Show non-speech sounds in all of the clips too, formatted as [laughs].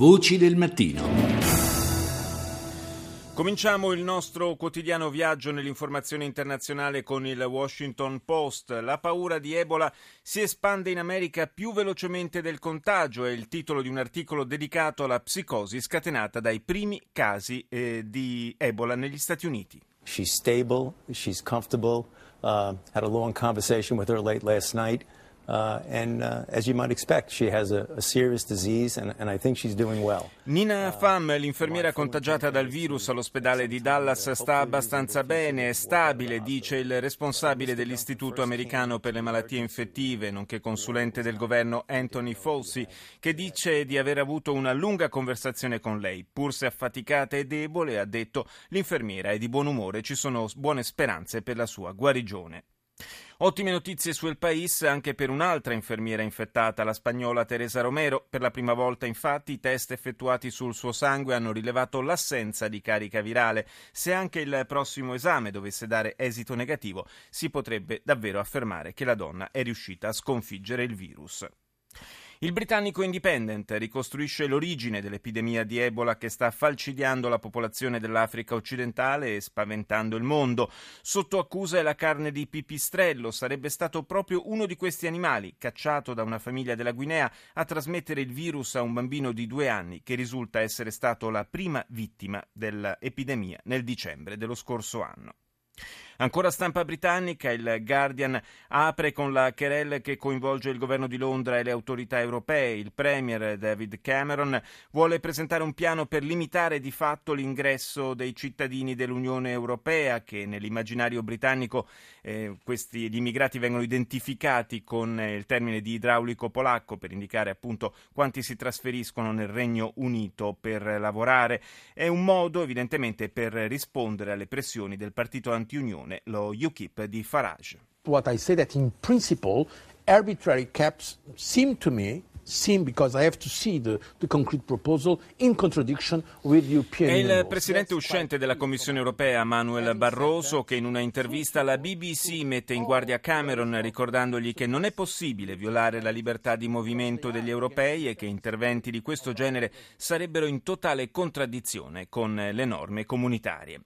Voci del mattino. Cominciamo il nostro quotidiano viaggio nell'informazione internazionale con il Washington Post. La paura di Ebola si espande in America più velocemente del contagio, è il titolo di un articolo dedicato alla psicosi scatenata dai primi casi eh, di Ebola negli Stati Uniti. She's stable, she's comfortable. Uh, had a long conversation with her late last night. Nina Pham, l'infermiera contagiata dal virus all'ospedale di Dallas, sta abbastanza bene, è stabile, dice il responsabile dell'Istituto americano per le malattie infettive, nonché consulente del governo Anthony Fauci, che dice di aver avuto una lunga conversazione con lei. Pur se affaticata e debole, ha detto, l'infermiera è di buon umore, ci sono buone speranze per la sua guarigione. Ottime notizie sul País anche per un'altra infermiera infettata, la spagnola Teresa Romero. Per la prima volta, infatti, i test effettuati sul suo sangue hanno rilevato l'assenza di carica virale. Se anche il prossimo esame dovesse dare esito negativo, si potrebbe davvero affermare che la donna è riuscita a sconfiggere il virus. Il britannico Independent ricostruisce l'origine dell'epidemia di Ebola che sta falcidiando la popolazione dell'Africa occidentale e spaventando il mondo. Sotto accusa è la carne di pipistrello. Sarebbe stato proprio uno di questi animali, cacciato da una famiglia della Guinea, a trasmettere il virus a un bambino di due anni che risulta essere stato la prima vittima dell'epidemia nel dicembre dello scorso anno. Ancora stampa britannica, il Guardian apre con la querelle che coinvolge il governo di Londra e le autorità europee. Il premier David Cameron vuole presentare un piano per limitare di fatto l'ingresso dei cittadini dell'Unione Europea, che nell'immaginario britannico eh, questi, gli immigrati vengono identificati con eh, il termine di idraulico polacco per indicare appunto quanti si trasferiscono nel Regno Unito per lavorare. È un modo evidentemente per rispondere alle pressioni del partito anti-Unione Unione, lo UKIP di Farage. What I say that in principle arbitrary caps seem to me seen because I have to see the, the concrete proposal in contradiction with European È il presidente uscente della Commissione europea Manuel Barroso che in una intervista alla BBC mette in guardia Cameron ricordandogli che non è possibile violare la libertà di movimento degli europei e che interventi di questo genere sarebbero in totale contraddizione con le norme comunitarie.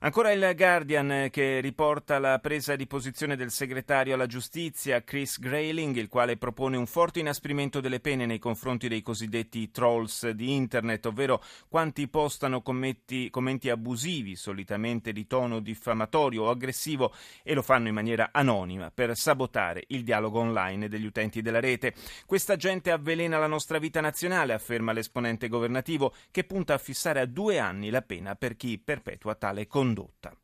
Ancora il Guardian eh, che riporta la presa di posizione del segretario alla giustizia Chris Grayling, il quale propone un forte inasprimento delle pene nei confronti dei cosiddetti trolls di Internet, ovvero quanti postano commenti, commenti abusivi, solitamente di tono diffamatorio o aggressivo, e lo fanno in maniera anonima per sabotare il dialogo online degli utenti della rete. Questa gente avvelena la nostra vita nazionale, afferma l'esponente governativo, che punta a fissare a due anni la pena per chi perpetua tale condotta condotta.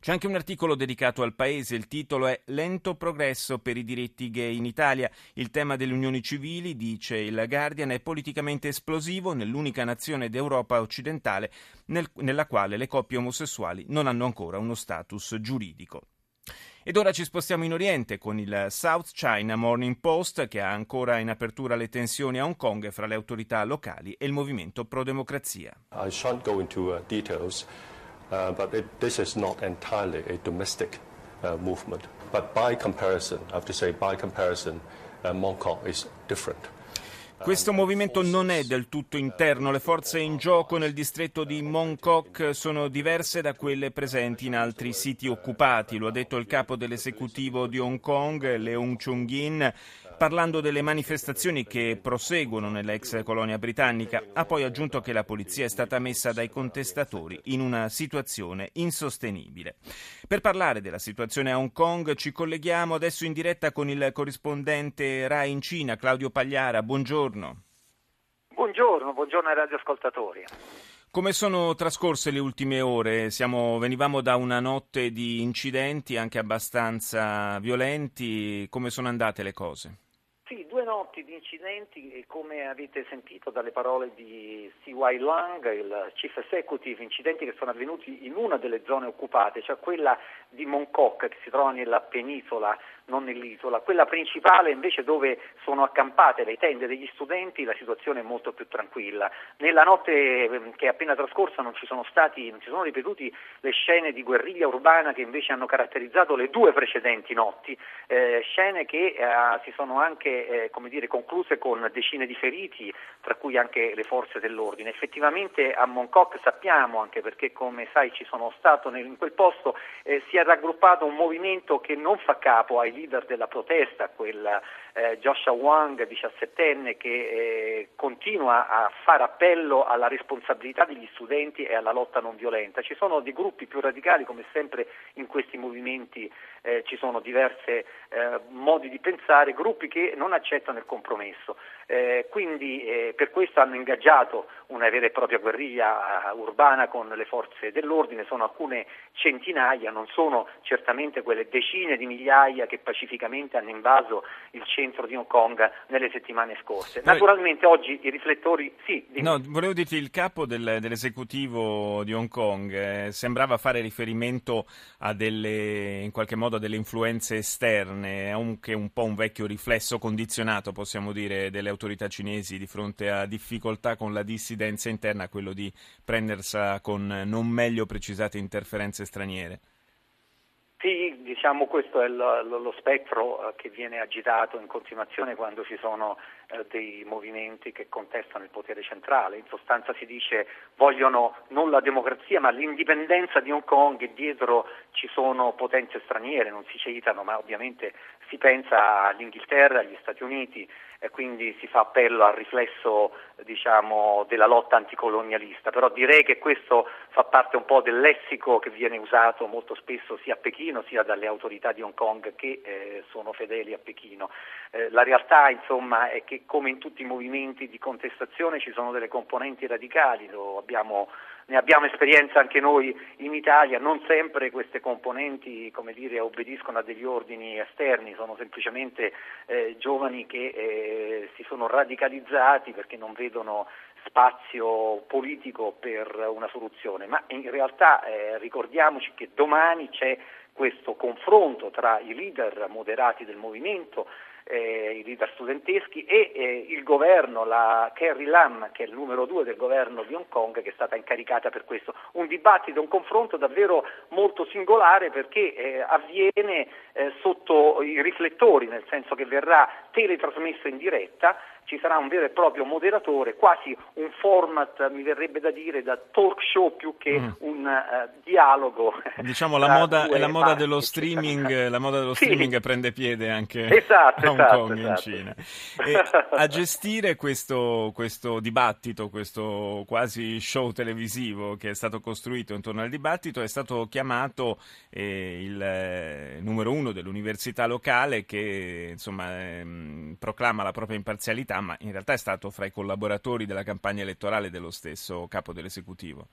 C'è anche un articolo dedicato al paese, il titolo è Lento progresso per i diritti gay in Italia. Il tema delle unioni civili, dice il Guardian, è politicamente esplosivo nell'unica nazione d'Europa occidentale nel, nella quale le coppie omosessuali non hanno ancora uno status giuridico. Ed ora ci spostiamo in Oriente con il South China Morning Post che ha ancora in apertura le tensioni a Hong Kong fra le autorità locali e il movimento pro democrazia. I shan't go into uh. Uh, but it, this is not entirely a domestic uh, movement. But by comparison, I have to say, by comparison, uh, Mongkok is different. Questo movimento non è del tutto interno, le forze in gioco nel distretto di Mongkok sono diverse da quelle presenti in altri siti occupati, lo ha detto il capo dell'esecutivo di Hong Kong, Leung Chung-in, parlando delle manifestazioni che proseguono nell'ex colonia britannica. Ha poi aggiunto che la polizia è stata messa dai contestatori in una situazione insostenibile. Per parlare della situazione a Hong Kong ci colleghiamo adesso in diretta con il corrispondente RAI in Cina, Claudio Pagliara. Buongiorno. Buongiorno, buongiorno ai radioascoltatori. Come sono trascorse le ultime ore? Siamo, venivamo da una notte di incidenti anche abbastanza violenti. Come sono andate le cose? Notti di incidenti come avete sentito dalle parole di C.Y. Lang, il Chief Executive, incidenti che sono avvenuti in una delle zone occupate, cioè quella di Mongkok che si trova nella penisola non nell'isola. Quella principale invece dove sono accampate le tende degli studenti la situazione è molto più tranquilla. Nella notte ehm, che è appena trascorsa non ci sono stati, non si sono ripetuti le scene di guerriglia urbana che invece hanno caratterizzato le due precedenti notti, eh, scene che eh, si sono anche eh, dire, concluse con decine di feriti, tra cui anche le forze dell'ordine. Effettivamente a Moncoc sappiamo, anche perché come sai ci sono stato nel, in quel posto, eh, si è raggruppato un movimento che non fa capo ai leader della protesta, quel eh, Joshua Wang, 17enne, che eh, continua a fare appello alla responsabilità degli studenti e alla lotta non violenta. Ci sono dei gruppi più radicali, come sempre in questi movimenti eh, ci sono diversi eh, modi di pensare, gruppi che non accettano il compromesso. Eh, quindi eh, per questo hanno ingaggiato una vera e propria guerriglia urbana con le forze dell'ordine, sono alcune centinaia, non sono certamente quelle decine di migliaia che pacificamente hanno invaso il centro di Hong Kong nelle settimane scorse. Naturalmente oggi i riflettori sì. No, volevo dirti il capo del, dell'esecutivo di Hong Kong eh, sembrava fare riferimento a delle in qualche modo a delle influenze esterne, anche un po' un vecchio riflesso condizionato, possiamo dire, delle autorità cinesi di fronte a difficoltà con la dissidenza interna, quello di prendersela con non meglio precisate interferenze straniere. Sì, diciamo questo è lo, lo spettro eh, che viene agitato in continuazione quando ci sono eh, dei movimenti che contestano il potere centrale. In sostanza si dice vogliono non la democrazia ma l'indipendenza di Hong Kong e dietro ci sono potenze straniere, non si citano ma ovviamente si pensa all'Inghilterra, agli Stati Uniti e quindi si fa appello al riflesso diciamo, della lotta anticolonialista, però direi che questo fa parte un po' del lessico che viene usato molto spesso sia a Pechino sia dalle autorità di Hong Kong che eh, sono fedeli a Pechino. Eh, la realtà insomma, è che come in tutti i movimenti di contestazione ci sono delle componenti radicali, abbiamo, ne abbiamo esperienza anche noi in Italia, non sempre queste componenti dire, obbediscono a degli ordini esterni, sono semplicemente eh, giovani che eh, si sono radicalizzati perché non vedono spazio politico per una soluzione, ma in realtà eh, ricordiamoci che domani c'è questo confronto tra i leader moderati del movimento eh, i leader studenteschi e eh, il governo, la Carrie Lam, che è il numero due del governo di Hong Kong, che è stata incaricata per questo. Un dibattito, un confronto davvero molto singolare perché eh, avviene eh, sotto i riflettori, nel senso che verrà teletrasmesso in diretta ci sarà un vero e proprio moderatore, quasi un format, mi verrebbe da dire, da talk show più che mm. un uh, dialogo. Diciamo la moda, la moda dello streaming, la moda dello sì. streaming prende piede anche esatto, Hong esatto, Kong esatto. in Cina. E a [laughs] gestire questo, questo dibattito, questo quasi show televisivo che è stato costruito intorno al dibattito, è stato chiamato eh, il eh, numero uno dell'università locale che insomma, ehm, proclama la propria imparzialità ma in realtà è stato fra i collaboratori della campagna elettorale dello stesso capo dell'esecutivo.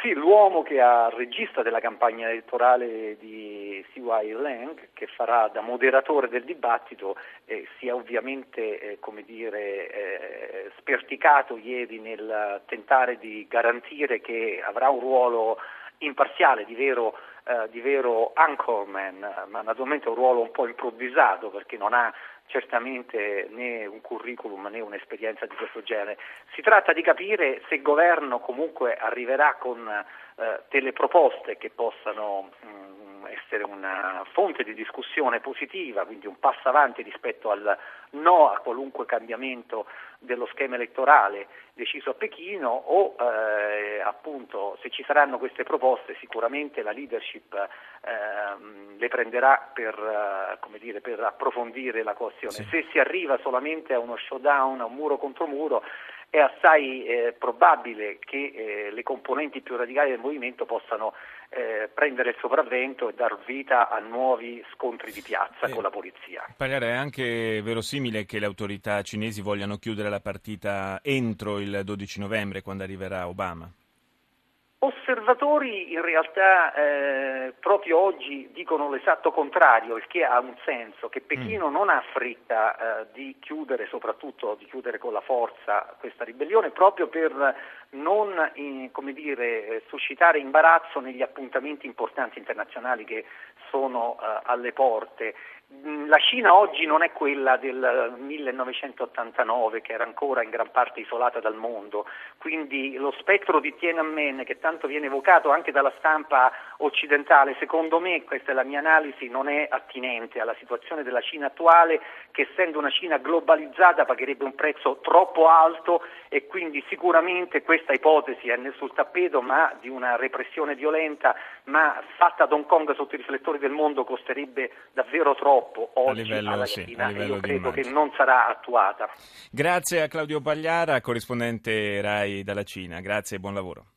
Sì, l'uomo che ha regista della campagna elettorale di CY Lang, che farà da moderatore del dibattito, eh, si è ovviamente eh, come dire, eh, sperticato ieri nel tentare di garantire che avrà un ruolo imparziale, di vero, eh, di vero anchorman, ma naturalmente un ruolo un po' improvvisato perché non ha certamente né un curriculum né un'esperienza di questo genere. Si tratta di capire se il governo comunque arriverà con eh, delle proposte che possano mh, mm, essere una fonte di discussione positiva, quindi un passo avanti rispetto al no a qualunque cambiamento dello schema elettorale deciso a Pechino o eh, appunto se ci saranno queste proposte sicuramente la leadership eh, le prenderà per, eh, dire, per, approfondire la questione. Sì. Se si arriva solamente a uno showdown, a un muro contro muro, è assai eh, probabile che eh, le componenti più radicali del movimento possano eh, prendere il sopravvento e dar vita a nuovi scontri di piazza con la polizia. Pagliare, è anche verosimile che le autorità cinesi vogliano chiudere la partita entro il 12 novembre, quando arriverà Obama? Osservatori in realtà eh, proprio oggi dicono l'esatto contrario, il che ha un senso, che Pechino mm. non ha fretta eh, di chiudere, soprattutto di chiudere con la forza questa ribellione, proprio per non in, dire, suscitare imbarazzo negli appuntamenti importanti internazionali che sono eh, alle porte. Mm, la Cina oggi non è quella del 1989 che era ancora in gran parte isolata dal mondo, quindi lo spettro di Tiananmen che tanto viene evocato anche dalla stampa occidentale, secondo me, questa è la mia analisi, non è attinente alla situazione della Cina attuale che essendo una Cina globalizzata pagherebbe un prezzo troppo alto e quindi sicuramente questa ipotesi è nel sul tappeto ma di una repressione violenta ma fatta ad Hong Kong sotto i riflettori del mondo costerebbe davvero troppo oggi livello, alla sì, Cina io credo che non sarà attuata. Grazie a Claudio Pagliara, corrispondente RAI dalla Cina. Grazie e buon lavoro.